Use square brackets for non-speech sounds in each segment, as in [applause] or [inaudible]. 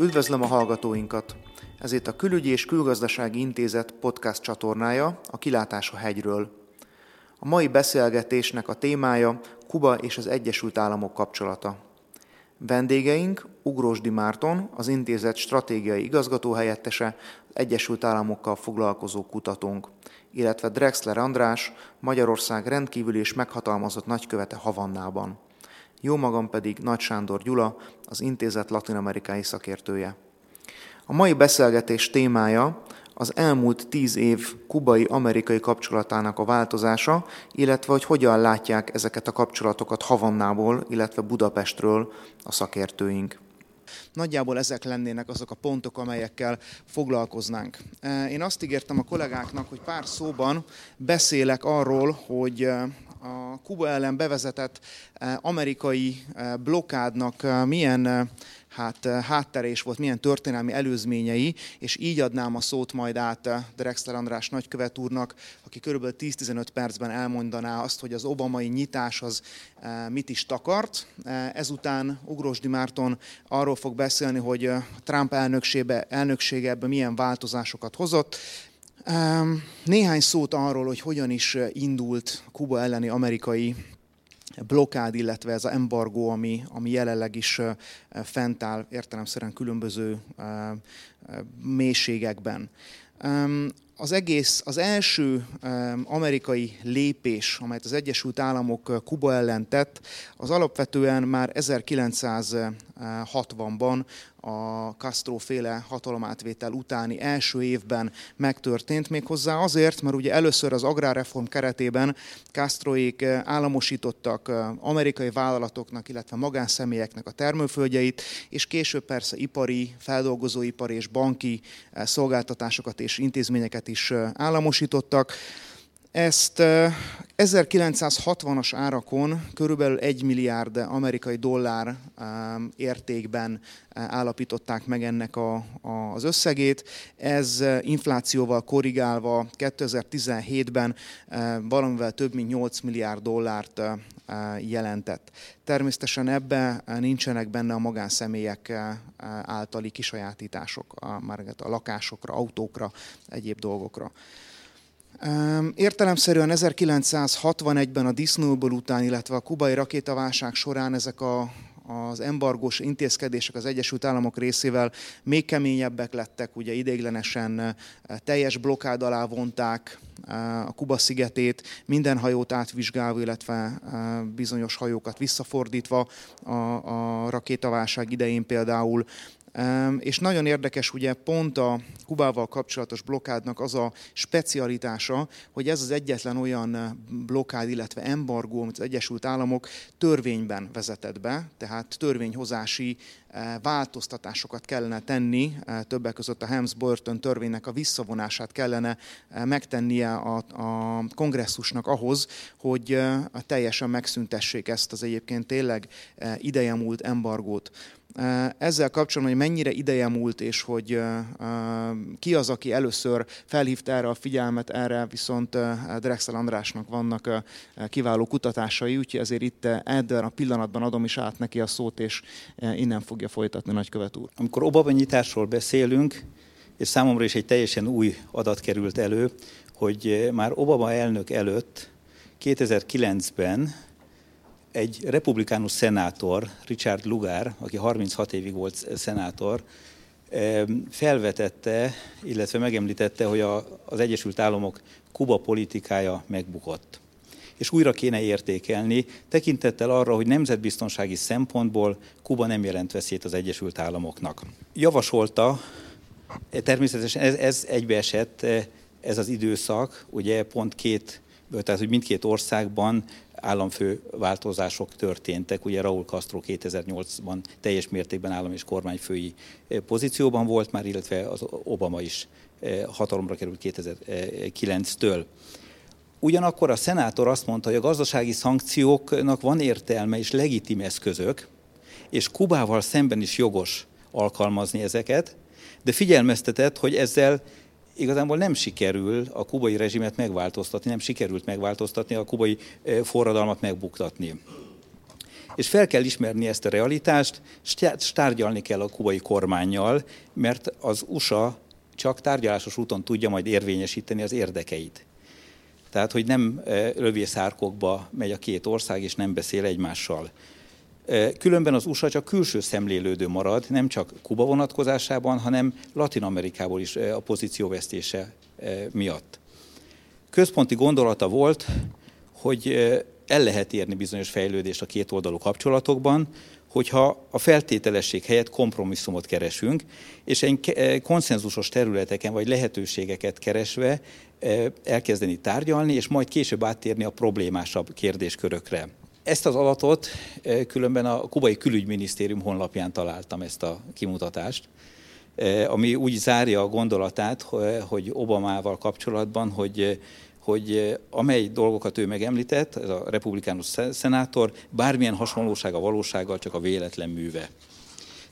Üdvözlöm a hallgatóinkat! Ez itt a Külügyi és Külgazdasági Intézet podcast csatornája, a Kilátás a hegyről. A mai beszélgetésnek a témája Kuba és az Egyesült Államok kapcsolata. Vendégeink Ugrósdi Márton, az intézet stratégiai igazgatóhelyettese, Egyesült Államokkal foglalkozó kutatónk, illetve Drexler András, Magyarország rendkívüli és meghatalmazott nagykövete Havannában. Jó magam pedig Nagy Sándor Gyula, az intézet latinamerikai szakértője. A mai beszélgetés témája az elmúlt tíz év kubai-amerikai kapcsolatának a változása, illetve hogy hogyan látják ezeket a kapcsolatokat Havannából, illetve Budapestről a szakértőink. Nagyjából ezek lennének azok a pontok, amelyekkel foglalkoznánk. Én azt ígértem a kollégáknak, hogy pár szóban beszélek arról, hogy a Kuba ellen bevezetett amerikai blokádnak milyen hát, hátterés volt, milyen történelmi előzményei, és így adnám a szót majd át Drexler András nagykövet úrnak, aki körülbelül 10-15 percben elmondaná azt, hogy az obamai nyitás az mit is takart. Ezután Ugrósdi Márton arról fog beszélni, hogy Trump elnöksége, elnöksége ebben milyen változásokat hozott, néhány szót arról, hogy hogyan is indult Kuba elleni amerikai blokád, illetve ez az embargó, ami, ami jelenleg is fent áll értelemszerűen különböző mélységekben. Az egész, az első amerikai lépés, amelyet az Egyesült Államok Kuba ellen tett, az alapvetően már 1960-ban a Castro féle hatalomátvétel utáni első évben megtörtént, méghozzá azért, mert ugye először az agrárreform keretében Castroék államosítottak amerikai vállalatoknak, illetve magánszemélyeknek a termőföldjeit, és később persze ipari, feldolgozóipari és banki szolgáltatásokat és intézményeket is államosítottak. Ezt 1960-as árakon körülbelül 1 milliárd amerikai dollár értékben állapították meg ennek a, a, az összegét. Ez inflációval korrigálva 2017-ben valamivel több mint 8 milliárd dollárt jelentett. Természetesen ebbe nincsenek benne a magánszemélyek általi kisajátítások, a, a lakásokra, autókra, egyéb dolgokra. Értelemszerűen 1961-ben a disznóból után, illetve a kubai rakétaválság során ezek a, az embargós intézkedések az Egyesült Államok részével még keményebbek lettek, ugye ideiglenesen teljes blokkád alá vonták a Kuba szigetét, minden hajót átvizsgálva, illetve bizonyos hajókat visszafordítva a, a rakétaválság idején például. És nagyon érdekes, ugye pont a Kubával kapcsolatos blokkádnak az a specialitása, hogy ez az egyetlen olyan blokkád, illetve embargó, amit az Egyesült Államok törvényben vezetett be, tehát törvényhozási változtatásokat kellene tenni, többek között a Helms-Burton törvénynek a visszavonását kellene megtennie a, a kongresszusnak ahhoz, hogy teljesen megszüntessék ezt az egyébként tényleg ideje embargót. Ezzel kapcsolatban, hogy mennyire ideje múlt, és hogy ki az, aki először felhívta erre a figyelmet, erre viszont Drexel Andrásnak vannak kiváló kutatásai, úgyhogy ezért itt ebben a pillanatban adom is át neki a szót, és innen fogja folytatni nagykövet úr. Amikor Obama nyitásról beszélünk, és számomra is egy teljesen új adat került elő, hogy már Obama elnök előtt 2009-ben egy republikánus szenátor, Richard Lugar, aki 36 évig volt szenátor, felvetette, illetve megemlítette, hogy a, az Egyesült Államok Kuba politikája megbukott. És újra kéne értékelni, tekintettel arra, hogy nemzetbiztonsági szempontból Kuba nem jelent veszélyt az Egyesült Államoknak. Javasolta, természetesen ez, ez egybeesett, ez az időszak, ugye pont két, tehát hogy mindkét országban államfő változások történtek. Ugye Raúl Castro 2008-ban teljes mértékben állam és kormányfői eh, pozícióban volt már, illetve az Obama is eh, hatalomra került 2009-től. Ugyanakkor a szenátor azt mondta, hogy a gazdasági szankcióknak van értelme és legitim eszközök, és Kubával szemben is jogos alkalmazni ezeket, de figyelmeztetett, hogy ezzel igazából nem sikerül a kubai rezsimet megváltoztatni, nem sikerült megváltoztatni, a kubai forradalmat megbuktatni. És fel kell ismerni ezt a realitást, és tárgyalni kell a kubai kormányjal, mert az USA csak tárgyalásos úton tudja majd érvényesíteni az érdekeit. Tehát, hogy nem lövészárkokba megy a két ország, és nem beszél egymással. Különben az USA csak külső szemlélődő marad, nem csak Kuba vonatkozásában, hanem Latin Amerikából is a pozícióvesztése miatt. Központi gondolata volt, hogy el lehet érni bizonyos fejlődést a két oldalú kapcsolatokban, hogyha a feltételesség helyett kompromisszumot keresünk, és egy konszenzusos területeken vagy lehetőségeket keresve elkezdeni tárgyalni, és majd később áttérni a problémásabb kérdéskörökre. Ezt az adatot különben a kubai külügyminisztérium honlapján találtam ezt a kimutatást, ami úgy zárja a gondolatát, hogy Obamával kapcsolatban, hogy hogy amely dolgokat ő megemlített, ez a republikánus szenátor, bármilyen hasonlóság a valósággal csak a véletlen műve.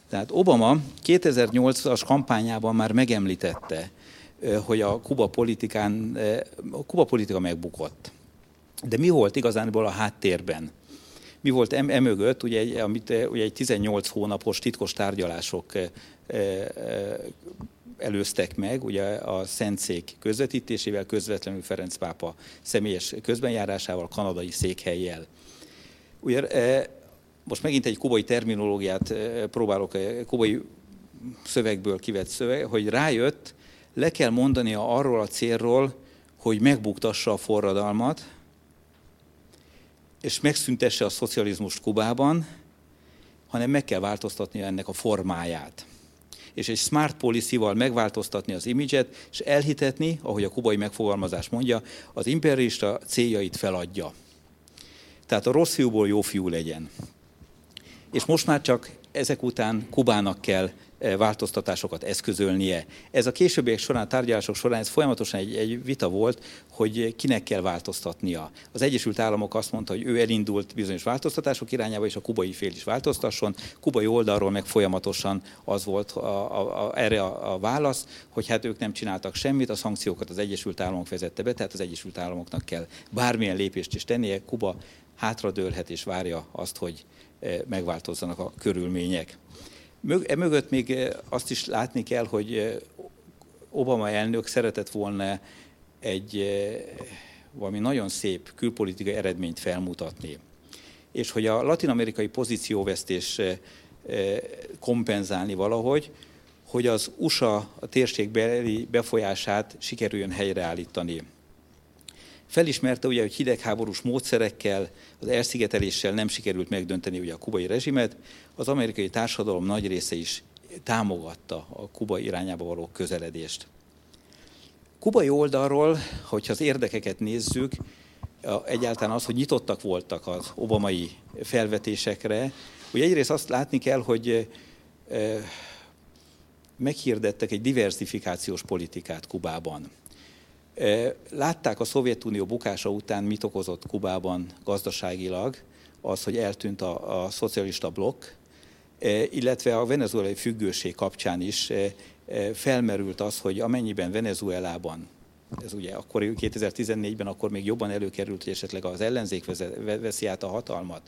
Tehát Obama 2008-as kampányában már megemlítette, hogy a Kuba politikán, a Kuba politika megbukott. De mi volt igazából a háttérben? Mi volt emögött, ugye, amit ugye egy 18 hónapos titkos tárgyalások előztek meg, ugye a Szentszék közvetítésével, közvetlenül Ferenc pápa személyes közbenjárásával, kanadai székhelyjel. Ugye most megint egy kubai terminológiát próbálok, kubai szövegből kivett szöveg, hogy rájött, le kell mondania arról a célról, hogy megbuktassa a forradalmat, és megszüntesse a szocializmust Kubában, hanem meg kell változtatnia ennek a formáját. És egy smart policy-val megváltoztatni az imidzset, és elhitetni, ahogy a kubai megfogalmazás mondja, az imperialista céljait feladja. Tehát a rossz fiúból jó fiú legyen. És most már csak ezek után Kubának kell változtatásokat eszközölnie. Ez a későbbiek során, a tárgyalások során ez folyamatosan egy, egy vita volt, hogy kinek kell változtatnia. Az Egyesült Államok azt mondta, hogy ő elindult bizonyos változtatások irányába, és a kubai fél is változtasson. Kubai oldalról meg folyamatosan az volt a, a, a, erre a, a válasz, hogy hát ők nem csináltak semmit, a szankciókat az Egyesült Államok vezette be, tehát az Egyesült Államoknak kell bármilyen lépést is tennie. Kuba hátradőlhet és várja azt, hogy eh, megváltozzanak a körülmények. Emögött még eh, azt is látni kell, hogy eh, Obama elnök szeretett volna egy eh, valami nagyon szép külpolitikai eredményt felmutatni. És hogy a latin-amerikai pozícióvesztés kompenzálni valahogy, hogy az USA a térségbeli befolyását sikerüljön helyreállítani. Felismerte ugye, hogy hidegháborús módszerekkel, az elszigeteléssel nem sikerült megdönteni ugye a kubai rezsimet, az amerikai társadalom nagy része is támogatta a Kuba irányába való közeledést. Kubai oldalról, hogyha az érdekeket nézzük, egyáltalán az, hogy nyitottak voltak az obamai felvetésekre, hogy egyrészt azt látni kell, hogy meghirdettek egy diversifikációs politikát Kubában. Látták a Szovjetunió bukása után, mit okozott Kubában gazdaságilag, az, hogy eltűnt a, a szocialista blokk, illetve a venezuelai függőség kapcsán is felmerült az, hogy amennyiben Venezuelában ez ugye akkor 2014-ben akkor még jobban előkerült, hogy esetleg az ellenzék veszi át a hatalmat,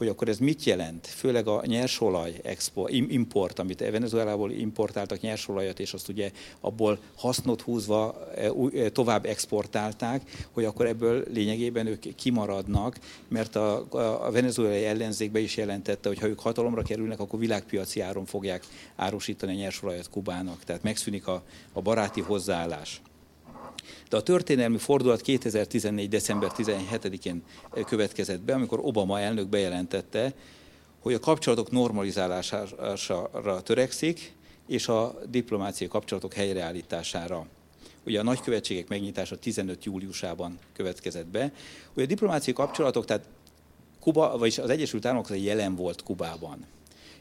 hogy akkor ez mit jelent, főleg a nyersolaj export, import, amit Venezuelából importáltak nyersolajat, és azt ugye abból hasznot húzva e, e, tovább exportálták, hogy akkor ebből lényegében ők kimaradnak, mert a, a venezuelai ellenzékbe is jelentette, hogy ha ők hatalomra kerülnek, akkor világpiaci áron fogják árusítani a nyersolajat Kubának, tehát megszűnik a, a baráti hozzáállás. De a történelmi fordulat 2014. december 17-én következett be, amikor Obama elnök bejelentette, hogy a kapcsolatok normalizálására törekszik, és a diplomáciai kapcsolatok helyreállítására. Ugye a nagykövetségek megnyitása 15 júliusában következett be. Ugye a diplomáciai kapcsolatok, tehát Kuba, vagyis az Egyesült Államok jelen volt Kubában.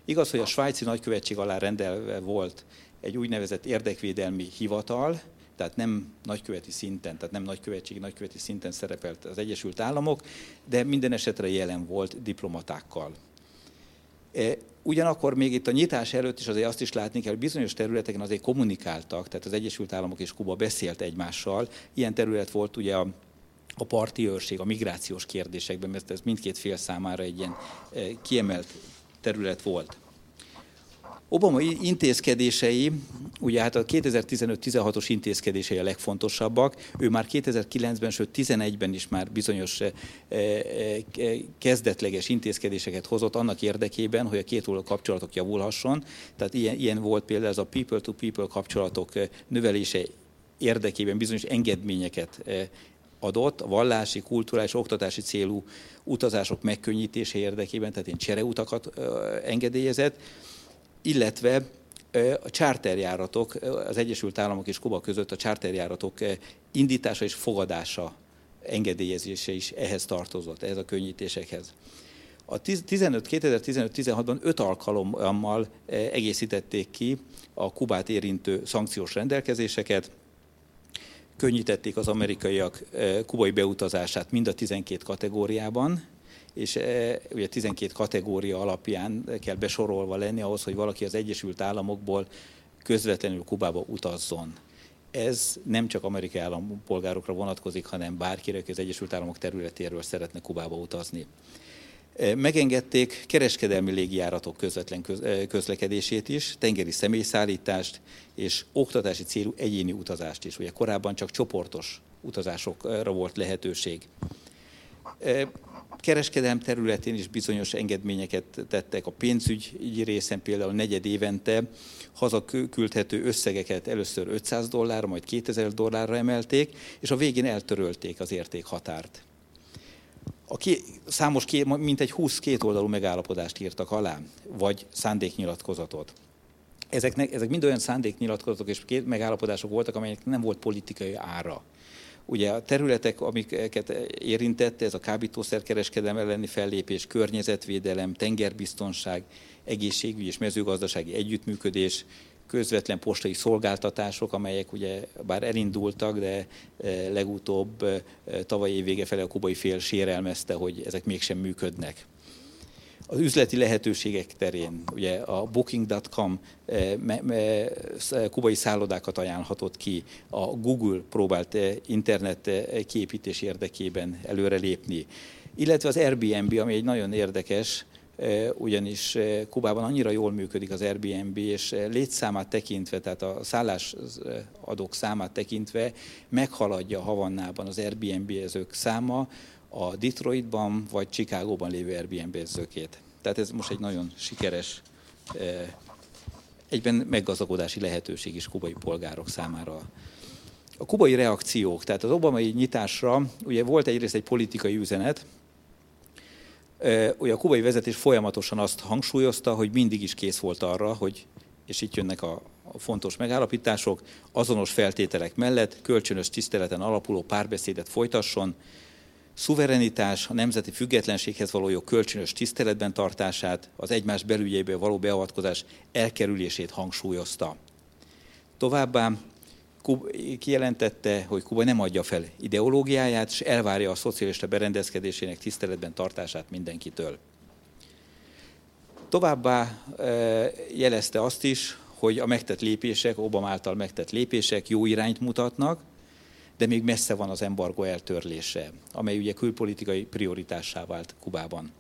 Igaz, hogy a svájci nagykövetség alá rendelve volt egy úgynevezett érdekvédelmi hivatal, tehát nem nagyköveti szinten, tehát nem nagykövetségi, nagyköveti szinten szerepelt az Egyesült Államok, de minden esetre jelen volt diplomatákkal. E, ugyanakkor még itt a nyitás előtt is azért azt is látni kell, hogy bizonyos területeken azért kommunikáltak, tehát az Egyesült Államok és Kuba beszélt egymással. Ilyen terület volt ugye a a parti őrség, a migrációs kérdésekben, mert ez mindkét fél számára egy ilyen kiemelt terület volt. Obama intézkedései, ugye hát a 2015-16-os intézkedései a legfontosabbak, ő már 2009-ben, sőt 2011-ben is már bizonyos eh, eh, kezdetleges intézkedéseket hozott annak érdekében, hogy a két oldalú kapcsolatok javulhasson. Tehát ilyen, ilyen volt például ez a people-to-people kapcsolatok eh, növelése érdekében bizonyos engedményeket adott vallási, kulturális, oktatási célú utazások megkönnyítése érdekében, tehát én csereutakat engedélyezett illetve a charterjáratok, az Egyesült Államok és Kuba között a charterjáratok indítása és fogadása, engedélyezése is ehhez tartozott, ehhez a könnyítésekhez. A 15, 2015-16-ban öt alkalommal egészítették ki a Kubát érintő szankciós rendelkezéseket, könnyítették az amerikaiak kubai beutazását mind a 12 kategóriában, és e, ugye 12 kategória alapján kell besorolva lenni ahhoz, hogy valaki az Egyesült Államokból közvetlenül Kubába utazzon. Ez nem csak amerikai állampolgárokra vonatkozik, hanem bárkire, aki az Egyesült Államok területéről szeretne Kubába utazni. E, megengedték kereskedelmi légijáratok közvetlen e, közlekedését is, tengeri személyszállítást és oktatási célú egyéni utazást is. Ugye korábban csak csoportos utazásokra volt lehetőség kereskedelem területén is bizonyos engedményeket tettek. A pénzügyi részen például negyed évente hazaküldhető összegeket először 500 dollárra, majd 2000 dollárra emelték, és a végén eltörölték az értékhatárt. A ké, számos, ké, mintegy 20 kétoldalú megállapodást írtak alá, vagy szándéknyilatkozatot. Ezeknek, ezek mind olyan szándéknyilatkozatok és megállapodások voltak, amelyek nem volt politikai ára. Ugye a területek, amiket érintette, ez a kábítószerkereskedelem elleni fellépés, környezetvédelem, tengerbiztonság, egészségügy és mezőgazdasági együttműködés, közvetlen postai szolgáltatások, amelyek ugye bár elindultak, de e, legutóbb e, tavaly év vége felé a kubai fél sérelmezte, hogy ezek mégsem működnek. Az üzleti lehetőségek terén, ugye a Booking.com eh, kubai szállodákat ajánlhatott ki, a Google próbált eh, internet eh, kiépítés érdekében előrelépni, illetve az Airbnb, ami egy nagyon érdekes, ugyanis Kubában annyira jól működik az Airbnb, és létszámát tekintve, tehát a szállásadók számát tekintve meghaladja Havannában az Airbnb-ezők száma a Detroitban vagy Chicagóban lévő Airbnb-zőkét. Tehát ez most egy nagyon sikeres, eh, egyben meggazdagodási lehetőség is kubai polgárok számára. A kubai reakciók, tehát az obamai nyitásra ugye volt egyrészt egy politikai üzenet, eh, ugye a kubai vezetés folyamatosan azt hangsúlyozta, hogy mindig is kész volt arra, hogy, és itt jönnek a, a fontos megállapítások, azonos feltételek mellett kölcsönös tiszteleten alapuló párbeszédet folytasson, szuverenitás, a nemzeti függetlenséghez való jog kölcsönös tiszteletben tartását, az egymás belügyeibe való beavatkozás elkerülését hangsúlyozta. Továbbá kijelentette, hogy Kuba nem adja fel ideológiáját, és elvárja a szocialista berendezkedésének tiszteletben tartását mindenkitől. Továbbá e, jelezte azt is, hogy a megtett lépések, Obama által megtett lépések jó irányt mutatnak, de még messze van az embargo eltörlése, amely ugye külpolitikai prioritássá vált Kubában.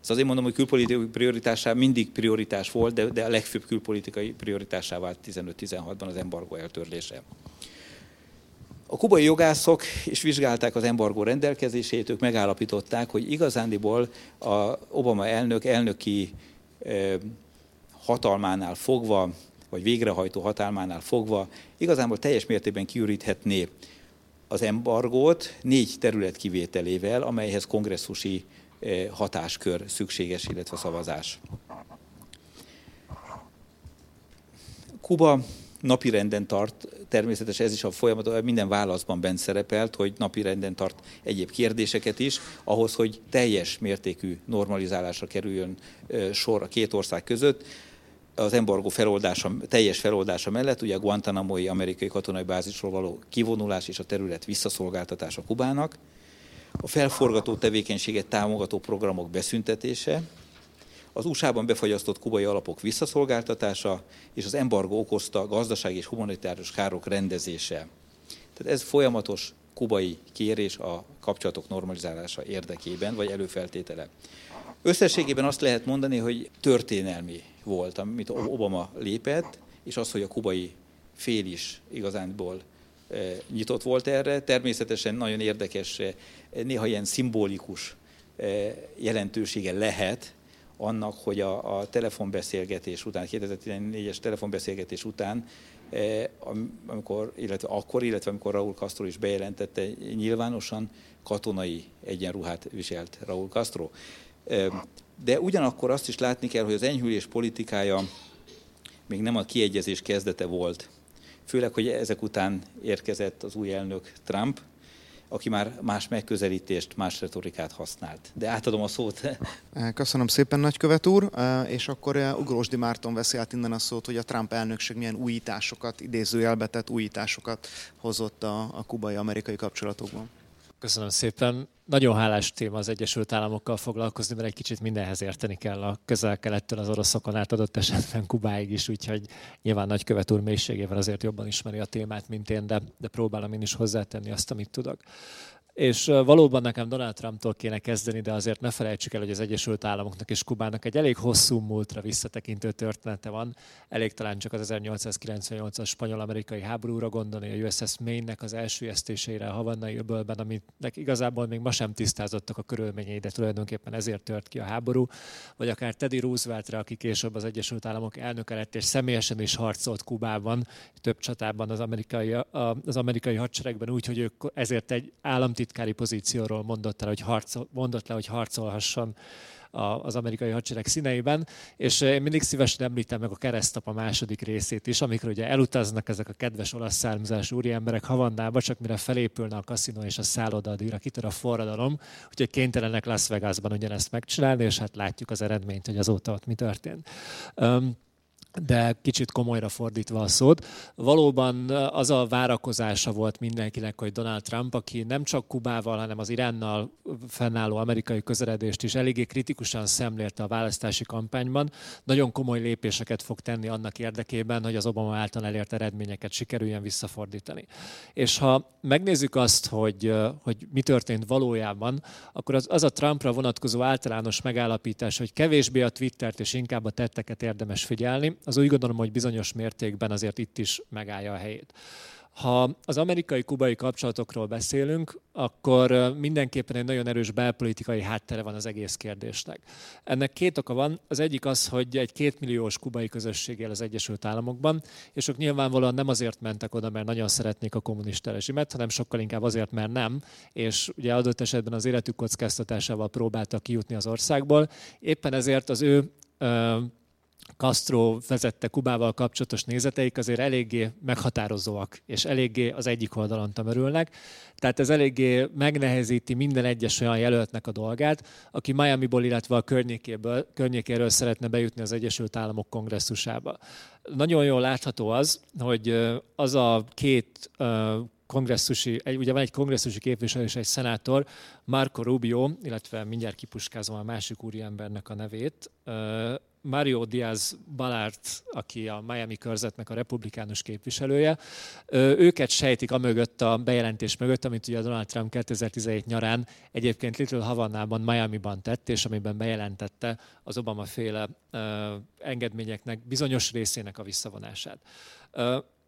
Ezt azért mondom, hogy külpolitikai prioritásá mindig prioritás volt, de, de a legfőbb külpolitikai prioritásá vált 15-16-ban az embargo eltörlése. A kubai jogászok is vizsgálták az embargó rendelkezését, ők megállapították, hogy igazándiból a Obama elnök elnöki hatalmánál fogva vagy végrehajtó hatalmánál fogva igazából teljes mértékben kiüríthetné az embargót négy terület kivételével, amelyhez kongresszusi eh, hatáskör szükséges, illetve szavazás. Kuba napirenden tart, természetesen ez is a folyamat, minden válaszban bent szerepelt, hogy napirenden tart egyéb kérdéseket is, ahhoz, hogy teljes mértékű normalizálásra kerüljön eh, sor a két ország között az embargó feloldása, teljes feloldása mellett ugye a Guantanamo-i amerikai katonai bázisról való kivonulás és a terület visszaszolgáltatása Kubának, a felforgató tevékenységet támogató programok beszüntetése, az USA-ban befagyasztott kubai alapok visszaszolgáltatása és az embargó okozta gazdasági és humanitárius károk rendezése. Tehát ez folyamatos kubai kérés a kapcsolatok normalizálása érdekében, vagy előfeltétele. Összességében azt lehet mondani, hogy történelmi volt, amit Obama lépett, és az, hogy a kubai fél is igazánból eh, nyitott volt erre. Természetesen nagyon érdekes, eh, néha ilyen szimbolikus eh, jelentősége lehet annak, hogy a, a telefonbeszélgetés után, 2014-es telefonbeszélgetés után, amikor, illetve akkor, illetve amikor Raúl Castro is bejelentette nyilvánosan, katonai egyenruhát viselt Raúl Castro. De ugyanakkor azt is látni kell, hogy az enyhülés politikája még nem a kiegyezés kezdete volt. Főleg, hogy ezek után érkezett az új elnök Trump, aki már más megközelítést, más retorikát használt. De átadom a szót. [laughs] Köszönöm szépen, nagykövet úr, és akkor Ugrósdi Márton veszi át innen a szót, hogy a Trump elnökség milyen újításokat, idézőjelbetett újításokat hozott a, a kubai-amerikai kapcsolatokban. Köszönöm szépen. Nagyon hálás téma az Egyesült Államokkal foglalkozni, mert egy kicsit mindenhez érteni kell a közel-kelettől az oroszokon át adott esetben Kubáig is, úgyhogy nyilván nagykövet úr mélységével azért jobban ismeri a témát, mint én, de, de próbálom én is hozzátenni azt, amit tudok. És valóban nekem Donald Trumptól kéne kezdeni, de azért ne felejtsük el, hogy az Egyesült Államoknak és Kubának egy elég hosszú múltra visszatekintő története van. Elég talán csak az 1898-as spanyol-amerikai háborúra gondolni, a USS Maine-nek az elsüllyesztéseire a Havannai öbölben, aminek igazából még ma sem tisztázottak a körülményei, de tulajdonképpen ezért tört ki a háború. Vagy akár Teddy Rooseveltre, aki később az Egyesült Államok elnöke lett, és személyesen is harcolt Kubában, több csatában az amerikai, az amerikai hadseregben úgy, hogy ők ezért egy államti államtitkári pozícióról mondott, el, hogy harcol, mondott le, hogy harcolhasson az amerikai hadsereg színeiben, és én mindig szívesen említem meg a keresztap a második részét is, amikor ugye elutaznak ezek a kedves olasz származású úri emberek Havannába, csak mire felépülne a kaszinó és a szálloda, addigra kitör a forradalom, úgyhogy kénytelenek Las Vegasban ugyanezt megcsinálni, és hát látjuk az eredményt, hogy azóta ott mi történt. Um, de kicsit komolyra fordítva a szót. Valóban az a várakozása volt mindenkinek, hogy Donald Trump, aki nem csak Kubával, hanem az Iránnal fennálló amerikai közeledést is eléggé kritikusan szemlélte a választási kampányban, nagyon komoly lépéseket fog tenni annak érdekében, hogy az Obama által elért eredményeket sikerüljen visszafordítani. És ha megnézzük azt, hogy, hogy mi történt valójában, akkor az, az a Trumpra vonatkozó általános megállapítás, hogy kevésbé a Twittert és inkább a tetteket érdemes figyelni, az úgy gondolom, hogy bizonyos mértékben azért itt is megállja a helyét. Ha az amerikai-kubai kapcsolatokról beszélünk, akkor mindenképpen egy nagyon erős belpolitikai háttere van az egész kérdésnek. Ennek két oka van. Az egyik az, hogy egy kétmilliós kubai közösség él az Egyesült Államokban, és ők nyilvánvalóan nem azért mentek oda, mert nagyon szeretnék a kommunista rezsimet, hanem sokkal inkább azért, mert nem, és ugye adott esetben az életük kockáztatásával próbáltak kijutni az országból. Éppen ezért az ő Castro vezette Kubával kapcsolatos nézeteik azért eléggé meghatározóak, és eléggé az egyik oldalon tömörülnek. Tehát ez eléggé megnehezíti minden egyes olyan jelöltnek a dolgát, aki Miami-ból, illetve a környékéből, környékéről szeretne bejutni az Egyesült Államok kongresszusába. Nagyon jól látható az, hogy az a két kongresszusi, egy, ugye van egy kongresszusi képviselő és egy szenátor, Marco Rubio, illetve mindjárt kipuskázom a másik úriembernek a nevét, Mario Diaz Balart, aki a Miami körzetnek a republikánus képviselője, őket sejtik a mögött, a bejelentés mögött, amit ugye Donald Trump 2017 nyarán egyébként Little Havannában, Miami-ban tett, és amiben bejelentette az Obama féle engedményeknek bizonyos részének a visszavonását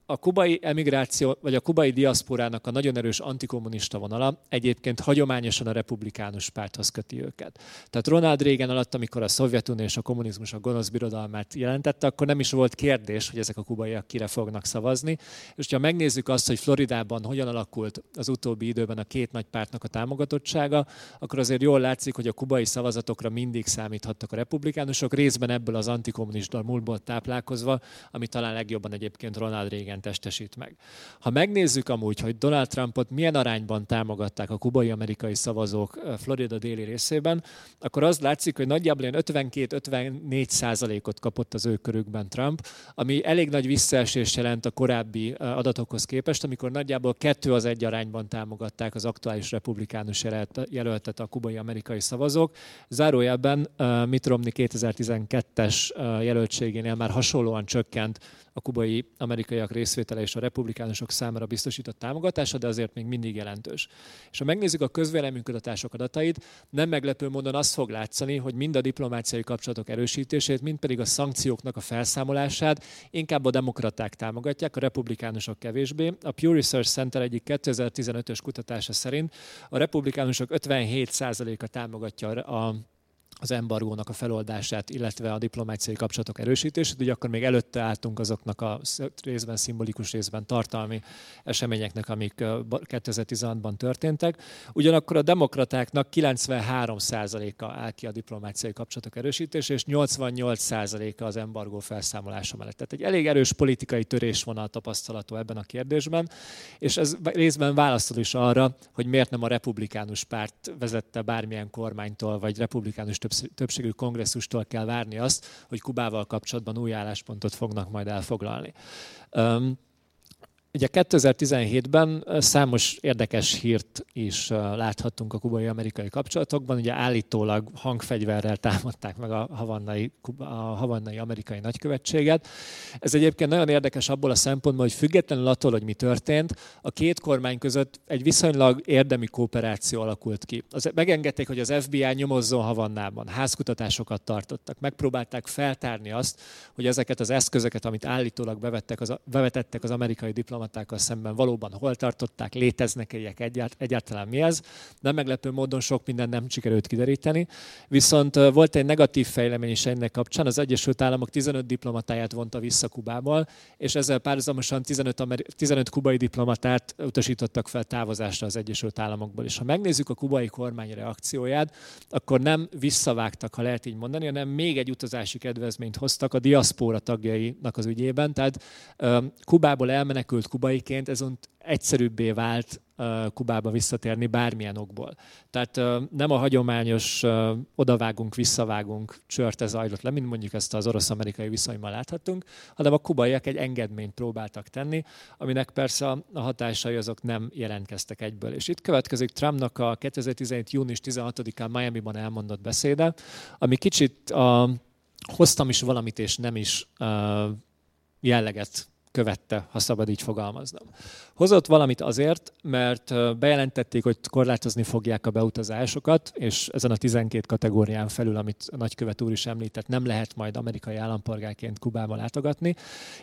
a kubai emigráció, vagy a kubai diaszporának a nagyon erős antikommunista vonala egyébként hagyományosan a republikánus párthoz köti őket. Tehát Ronald Reagan alatt, amikor a Szovjetunió és a kommunizmus a gonosz birodalmát jelentette, akkor nem is volt kérdés, hogy ezek a kubaiak kire fognak szavazni. És ha megnézzük azt, hogy Floridában hogyan alakult az utóbbi időben a két nagy pártnak a támogatottsága, akkor azért jól látszik, hogy a kubai szavazatokra mindig számíthattak a republikánusok, részben ebből az antikommunista múltból táplálkozva, ami talán legjobban egyébként Ronald Reagan igen testesít meg. Ha megnézzük amúgy, hogy Donald Trumpot milyen arányban támogatták a kubai-amerikai szavazók Florida déli részében, akkor az látszik, hogy nagyjából 52-54 százalékot kapott az ő körükben Trump, ami elég nagy visszaesés jelent a korábbi adatokhoz képest, amikor nagyjából kettő az egy arányban támogatták az aktuális republikánus jelöltet a kubai-amerikai szavazók. Zárójelben Mitt Romney 2012-es jelöltségénél már hasonlóan csökkent a kubai amerikaiak részvétele és a republikánusok számára biztosított támogatása, de azért még mindig jelentős. És ha megnézzük a közvéleménykutatások adatait, nem meglepő módon azt fog látszani, hogy mind a diplomáciai kapcsolatok erősítését, mind pedig a szankcióknak a felszámolását inkább a demokraták támogatják, a republikánusok kevésbé. A Pew Research Center egyik 2015-ös kutatása szerint a republikánusok 57%-a támogatja a az embargónak a feloldását, illetve a diplomáciai kapcsolatok erősítését. Ugye akkor még előtte álltunk azoknak a részben szimbolikus, részben tartalmi eseményeknek, amik 2016-ban történtek. Ugyanakkor a demokratáknak 93%-a áll ki a diplomáciai kapcsolatok erősítése, és 88%-a az embargó felszámolása mellett. Tehát egy elég erős politikai törésvonal tapasztalatú ebben a kérdésben, és ez részben válaszol is arra, hogy miért nem a republikánus párt vezette bármilyen kormánytól, vagy republikánus többségű kongresszustól kell várni azt, hogy Kubával kapcsolatban új álláspontot fognak majd elfoglalni. Ugye 2017-ben számos érdekes hírt is láthattunk a kubai-amerikai kapcsolatokban. Ugye állítólag hangfegyverrel támadták meg a havannai, a havannai amerikai nagykövetséget. Ez egyébként nagyon érdekes abból a szempontból, hogy függetlenül attól, hogy mi történt, a két kormány között egy viszonylag érdemi kooperáció alakult ki. Az, megengedték, hogy az FBI nyomozzon Havannában, házkutatásokat tartottak, megpróbálták feltárni azt, hogy ezeket az eszközöket, amit állítólag bevettek az, bevetettek az amerikai diplomaták, diplomatákkal szemben valóban hol tartották, léteznek egyek egyáltalán mi ez. Nem meglepő módon sok minden nem sikerült kideríteni. Viszont volt egy negatív fejlemény is ennek kapcsán. Az Egyesült Államok 15 diplomatáját vonta vissza Kubából, és ezzel párhuzamosan 15, Ameri- 15 kubai diplomatát utasítottak fel távozásra az Egyesült Államokból. És ha megnézzük a kubai kormány reakcióját, akkor nem visszavágtak, ha lehet így mondani, hanem még egy utazási kedvezményt hoztak a diaszpóra tagjainak az ügyében. Tehát Kubából elmenekült kubaiként ez egyszerűbbé vált Kubába visszatérni bármilyen okból. Tehát nem a hagyományos odavágunk, visszavágunk csörte zajlott le, mint mondjuk ezt az orosz-amerikai viszonyban láthattunk, hanem a kubaiak egy engedményt próbáltak tenni, aminek persze a hatásai azok nem jelentkeztek egyből. És itt következik Trumpnak a 2017. június 16-án Miami-ban elmondott beszéde, ami kicsit a, hoztam is valamit, és nem is jelleget követte, ha szabad így fogalmaznom. Hozott valamit azért, mert bejelentették, hogy korlátozni fogják a beutazásokat, és ezen a 12 kategórián felül, amit a nagykövet úr is említett, nem lehet majd amerikai állampolgárként Kubába látogatni.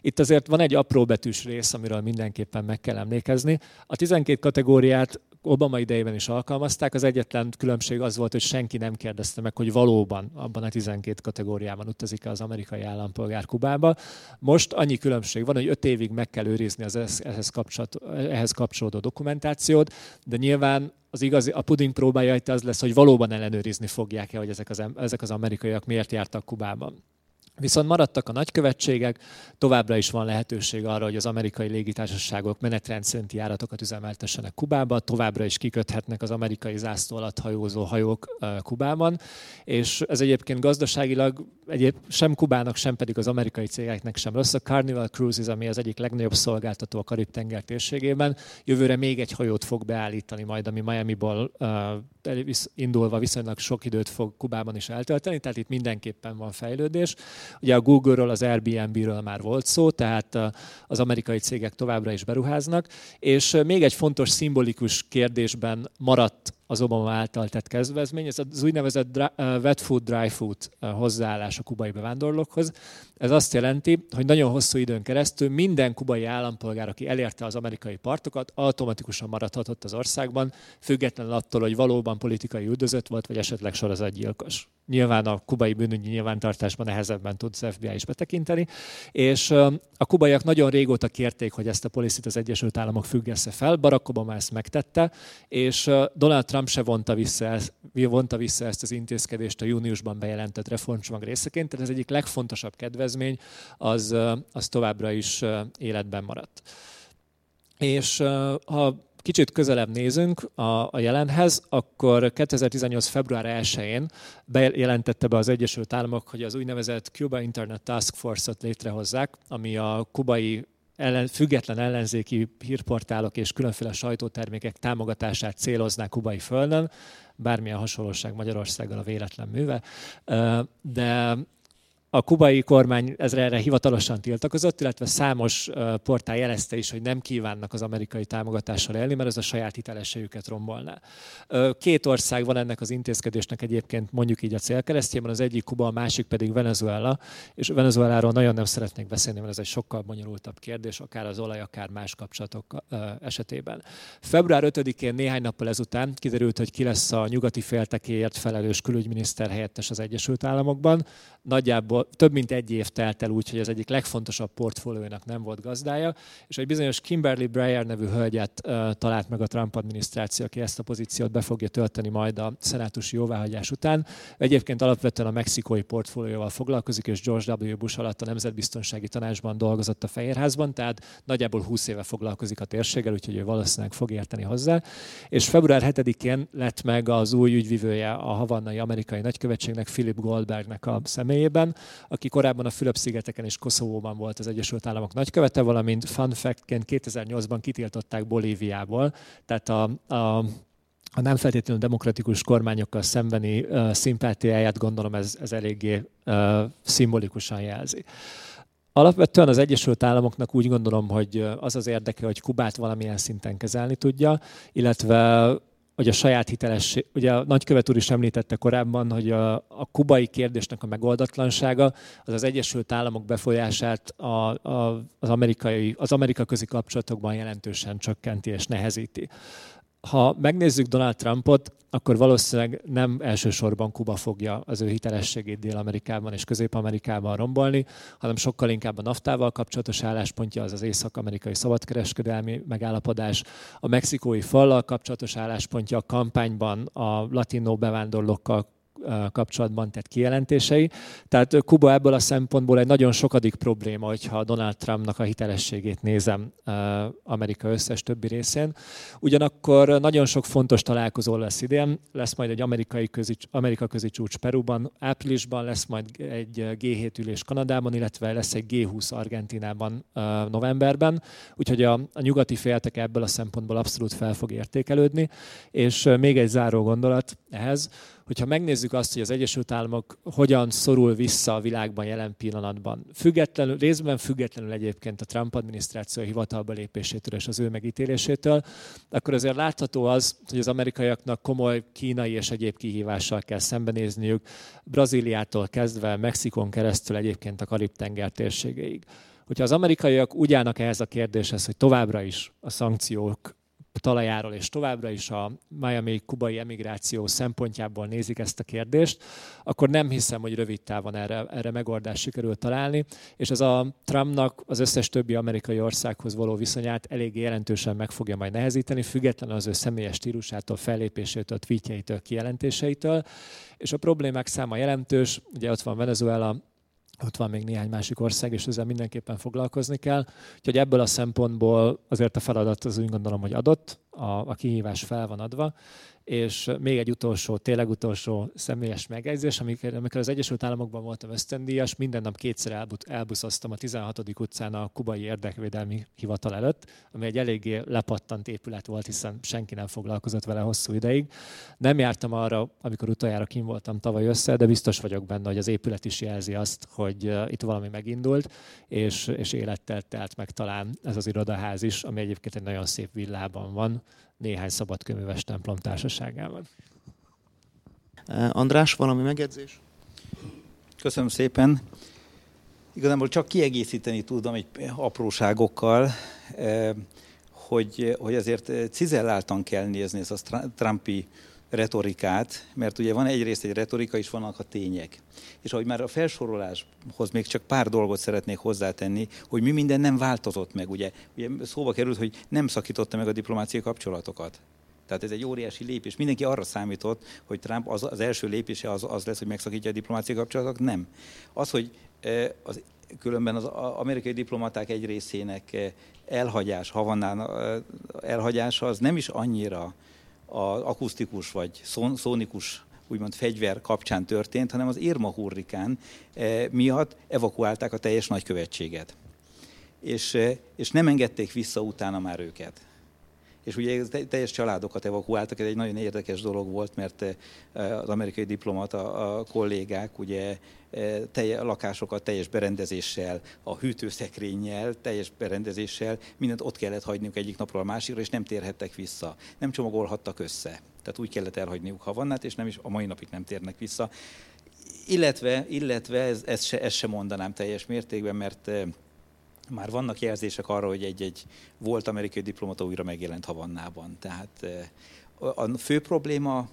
Itt azért van egy apró betűs rész, amiről mindenképpen meg kell emlékezni. A 12 kategóriát Obama idejében is alkalmazták. Az egyetlen különbség az volt, hogy senki nem kérdezte meg, hogy valóban abban a 12 kategóriában utazik-e az amerikai állampolgár Kubába. Most annyi különbség van, hogy 5 évig meg kell őrizni az ehhez, ehhez kapcsolódó dokumentációt, de nyilván az igazi, a puding próbája itt az lesz, hogy valóban ellenőrizni fogják-e, hogy ezek az, ezek az amerikaiak miért jártak Kubában. Viszont maradtak a nagykövetségek, továbbra is van lehetőség arra, hogy az amerikai légitársaságok menetrend szerinti járatokat üzemeltessenek Kubába, továbbra is kiköthetnek az amerikai zászló alatt hajózó hajók Kubában, és ez egyébként gazdaságilag egyéb, sem Kubának, sem pedig az amerikai cégeknek sem rossz. A Carnival Cruises, ami az egyik legnagyobb szolgáltató a Karib-tenger térségében, jövőre még egy hajót fog beállítani majd, ami Miami-ból indulva viszonylag sok időt fog Kubában is eltölteni, tehát itt mindenképpen van fejlődés. Ugye a Google-ról, az Airbnb-ről már volt szó, tehát az amerikai cégek továbbra is beruháznak, és még egy fontos szimbolikus kérdésben maradt az Obama által tett kezdvezmény, ez az úgynevezett wet food, dry food hozzáállás a kubai bevándorlókhoz. Ez azt jelenti, hogy nagyon hosszú időn keresztül minden kubai állampolgár, aki elérte az amerikai partokat, automatikusan maradhatott az országban, függetlenül attól, hogy valóban politikai üldözött volt, vagy esetleg sorozatgyilkos. Nyilván a kubai bűnügyi nyilvántartásban nehezebben tud az FBI is betekinteni, és a kubaiak nagyon régóta kérték, hogy ezt a policit az Egyesült Államok függesse fel, Barack Obama ezt megtette, és Donald Trump se vonta vissza, vonta vissza ezt az intézkedést a júniusban bejelentett reformcsomag részeként, tehát ez egyik legfontosabb kedvezmény, az, az továbbra is életben maradt. És ha kicsit közelebb nézünk a, a jelenhez, akkor 2018. február 1-én bejelentette be az Egyesült Államok, hogy az úgynevezett Cuba Internet Task Force-ot létrehozzák, ami a kubai ellen, független ellenzéki hírportálok és különféle sajtótermékek támogatását céloznák kubai földön, bármilyen hasonlóság Magyarországgal a véletlen műve, de a kubai kormány ezre erre hivatalosan tiltakozott, illetve számos portál jelezte is, hogy nem kívánnak az amerikai támogatással élni, mert ez a saját hitelességüket rombolná. Két ország van ennek az intézkedésnek egyébként mondjuk így a célkeresztjében, az egyik Kuba, a másik pedig Venezuela, és Venezueláról nagyon nem szeretnék beszélni, mert ez egy sokkal bonyolultabb kérdés, akár az olaj, akár más kapcsolatok esetében. Február 5-én néhány nappal ezután kiderült, hogy ki lesz a nyugati féltekéért felelős külügyminiszter helyettes az Egyesült Államokban. Nagyjából több mint egy év telt el úgy, hogy az egyik legfontosabb portfóliónak nem volt gazdája, és egy bizonyos Kimberly Breyer nevű hölgyet talált meg a Trump adminisztráció, aki ezt a pozíciót be fogja tölteni majd a szenátusi jóváhagyás után. Egyébként alapvetően a mexikói portfólióval foglalkozik, és George W. Bush alatt a Nemzetbiztonsági Tanácsban dolgozott a Fehérházban, tehát nagyjából 20 éve foglalkozik a térséggel, úgyhogy ő valószínűleg fog érteni hozzá. És február 7-én lett meg az új ügyvivője a havannai amerikai nagykövetségnek, Philip Goldbergnek a személyében, aki korábban a Fülöp-szigeteken és Koszovóban volt az Egyesült Államok nagykövete, valamint fun fact-ként 2008-ban kitiltották Bolíviából, tehát a, a a nem feltétlenül demokratikus kormányokkal szembeni uh, szimpátiáját gondolom ez, ez eléggé uh, szimbolikusan jelzi. Alapvetően az Egyesült Államoknak úgy gondolom, hogy az az érdeke, hogy Kubát valamilyen szinten kezelni tudja, illetve hogy a saját hitelesség, ugye a nagykövet úr is említette korábban, hogy a, a kubai kérdésnek a megoldatlansága az az Egyesült Államok befolyását a, a, az, amerikai, az amerika közi kapcsolatokban jelentősen csökkenti és nehezíti ha megnézzük Donald Trumpot, akkor valószínűleg nem elsősorban Kuba fogja az ő hitelességét Dél-Amerikában és Közép-Amerikában rombolni, hanem sokkal inkább a naftával kapcsolatos álláspontja, az az észak-amerikai szabadkereskedelmi megállapodás, a mexikói fallal kapcsolatos álláspontja a kampányban a latinó bevándorlókkal kapcsolatban tett kijelentései. Tehát Kuba ebből a szempontból egy nagyon sokadik probléma, hogyha Donald Trumpnak a hitelességét nézem Amerika összes többi részén. Ugyanakkor nagyon sok fontos találkozó lesz idén. Lesz majd egy amerikai közi, Amerika közi csúcs Peruban, áprilisban lesz majd egy G7 ülés Kanadában, illetve lesz egy G20 Argentinában novemberben. Úgyhogy a, a nyugati féltek ebből a szempontból abszolút fel fog értékelődni. És még egy záró gondolat ehhez, hogyha megnézzük azt, hogy az Egyesült Államok hogyan szorul vissza a világban jelen pillanatban, függetlenül, részben függetlenül egyébként a Trump adminisztráció hivatalba lépésétől és az ő megítélésétől, akkor azért látható az, hogy az amerikaiaknak komoly kínai és egyéb kihívással kell szembenézniük, Brazíliától kezdve Mexikon keresztül egyébként a Karib-tenger térségéig. Hogyha az amerikaiak úgy állnak ehhez a kérdéshez, hogy továbbra is a szankciók talajáról, és továbbra is a Miami-kubai emigráció szempontjából nézik ezt a kérdést, akkor nem hiszem, hogy rövid távon erre, erre megoldást sikerült találni, és ez a Trumpnak az összes többi amerikai országhoz való viszonyát elég jelentősen meg fogja majd nehezíteni, függetlenül az ő személyes stílusától, fellépésétől, tweetjeitől, kijelentéseitől, és a problémák száma jelentős, ugye ott van Venezuela, ott van még néhány másik ország, és ezzel mindenképpen foglalkozni kell. Úgyhogy ebből a szempontból azért a feladat az úgy gondolom, hogy adott, a, a kihívás fel van adva, és még egy utolsó, tényleg utolsó személyes megjegyzés, amikor, amikor az Egyesült Államokban voltam ösztöndíjas, minden nap kétszer elbut, elbuszoztam a 16. utcán a kubai érdekvédelmi hivatal előtt, ami egy eléggé lepattant épület volt, hiszen senki nem foglalkozott vele hosszú ideig. Nem jártam arra, amikor utoljára kim voltam tavaly össze, de biztos vagyok benne, hogy az épület is jelzi azt, hogy itt valami megindult, és, és élettel telt meg talán ez az irodaház is, ami egyébként egy nagyon szép villában van, néhány szabadköműves templom társaságában. András, valami megjegyzés? Köszönöm szépen. Igazából csak kiegészíteni tudom egy apróságokkal, hogy, hogy azért cizelláltan kell nézni ezt a Trumpi retorikát, mert ugye van egyrészt egy retorika, és vannak a tények. És ahogy már a felsoroláshoz még csak pár dolgot szeretnék hozzátenni, hogy mi minden nem változott meg. Ugye, ugye szóba került, hogy nem szakította meg a diplomáciai kapcsolatokat. Tehát ez egy óriási lépés. Mindenki arra számított, hogy Trump az, az első lépése az, az lesz, hogy megszakítja a diplomáciai kapcsolatokat. Nem. Az, hogy az, különben az amerikai diplomaták egy részének elhagyás, Havannán elhagyása, az nem is annyira az akusztikus vagy szónikus úgymond fegyver kapcsán történt, hanem az Irma hurrikán eh, miatt evakuálták a teljes nagykövetséget. És, eh, és nem engedték vissza utána már őket. És ugye teljes családokat evakuáltak, ez egy nagyon érdekes dolog volt, mert az amerikai diplomata a kollégák ugye telje, lakásokat teljes berendezéssel, a hűtőszekrényel, teljes berendezéssel, mindent ott kellett hagyniuk egyik napról a másikra, és nem térhettek vissza. Nem csomagolhattak össze. Tehát úgy kellett elhagyniuk Havannát, és nem is a mai napig nem térnek vissza. Illetve, illetve ez, ezt, se, ezt sem mondanám teljes mértékben, mert már vannak jelzések arra, hogy egy-egy volt amerikai diplomata újra megjelent Havannában. Tehát a fő probléma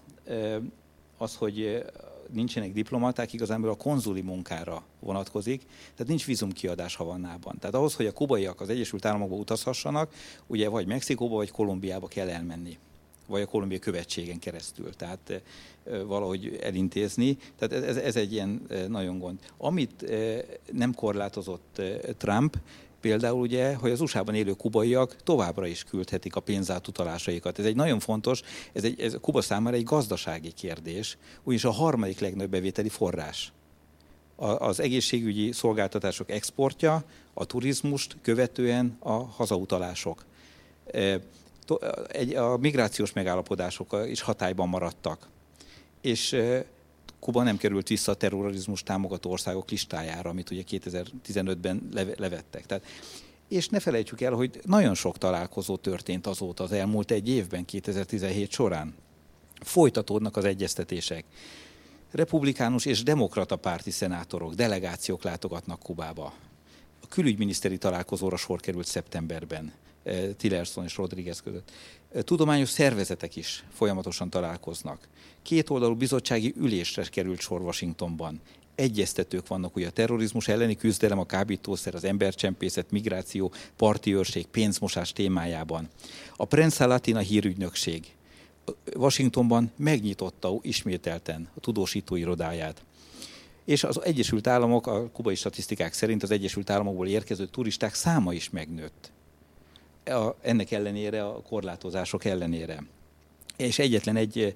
az, hogy nincsenek diplomaták, igazából a konzuli munkára vonatkozik, tehát nincs vízumkiadás Havannában. Tehát ahhoz, hogy a kubaiak az Egyesült Államokba utazhassanak, ugye vagy Mexikóba, vagy Kolumbiába kell elmenni vagy a Kolumbia követségen keresztül, tehát valahogy elintézni. Tehát ez, ez egy ilyen nagyon gond. Amit nem korlátozott Trump, például ugye, hogy az USA-ban élő kubaiak továbbra is küldhetik a pénzátutalásaikat. Ez egy nagyon fontos, ez, egy, ez Kuba számára egy gazdasági kérdés, ugyanis a harmadik legnagyobb bevételi forrás. A, az egészségügyi szolgáltatások exportja, a turizmust követően a hazautalások. A migrációs megállapodások is hatályban maradtak. És Kuba nem került vissza a terrorizmus támogató országok listájára, amit ugye 2015-ben levettek. Tehát, és ne felejtsük el, hogy nagyon sok találkozó történt azóta az elmúlt egy évben, 2017 során. Folytatódnak az egyeztetések. Republikánus és demokrata párti szenátorok, delegációk látogatnak Kubába. A külügyminiszteri találkozóra sor került szeptemberben. Eh, Tillerson és Rodriguez között. Eh, tudományos szervezetek is folyamatosan találkoznak. Két oldalú bizottsági ülésre került sor Washingtonban. Egyeztetők vannak ugye a terrorizmus elleni küzdelem, a kábítószer, az embercsempészet, migráció, parti őrség, pénzmosás témájában. A Prensa Latina hírügynökség Washingtonban megnyitotta ismételten a tudósító irodáját. És az Egyesült Államok, a kubai statisztikák szerint az Egyesült Államokból érkező turisták száma is megnőtt a, ennek ellenére, a korlátozások ellenére. És egyetlen egy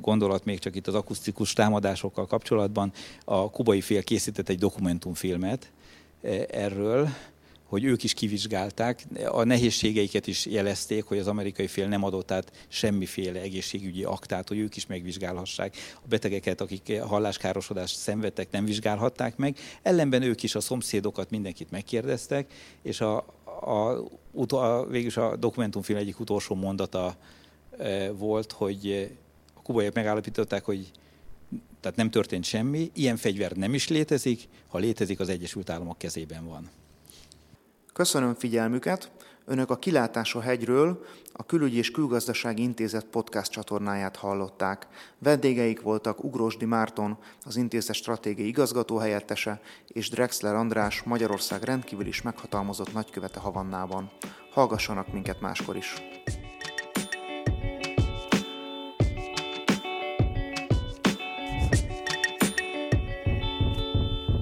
gondolat még csak itt az akusztikus támadásokkal kapcsolatban. A kubai fél készített egy dokumentumfilmet erről, hogy ők is kivizsgálták, a nehézségeiket is jelezték, hogy az amerikai fél nem adott át semmiféle egészségügyi aktát, hogy ők is megvizsgálhassák. A betegeket, akik halláskárosodást szenvedtek, nem vizsgálhatták meg. Ellenben ők is a szomszédokat, mindenkit megkérdeztek, és a, a, a, végülis a dokumentumfilm egyik utolsó mondata e, volt, hogy a kubaiak megállapították, hogy tehát nem történt semmi, ilyen fegyver nem is létezik, ha létezik, az Egyesült Államok kezében van. Köszönöm figyelmüket! Önök a Kilátás a hegyről a Külügyi és Külgazdasági Intézet podcast csatornáját hallották. Vendégeik voltak Ugrosdi Márton, az intézet stratégiai igazgató helyettese, és Drexler András, Magyarország rendkívül is meghatalmazott nagykövete Havannában. Hallgassanak minket máskor is!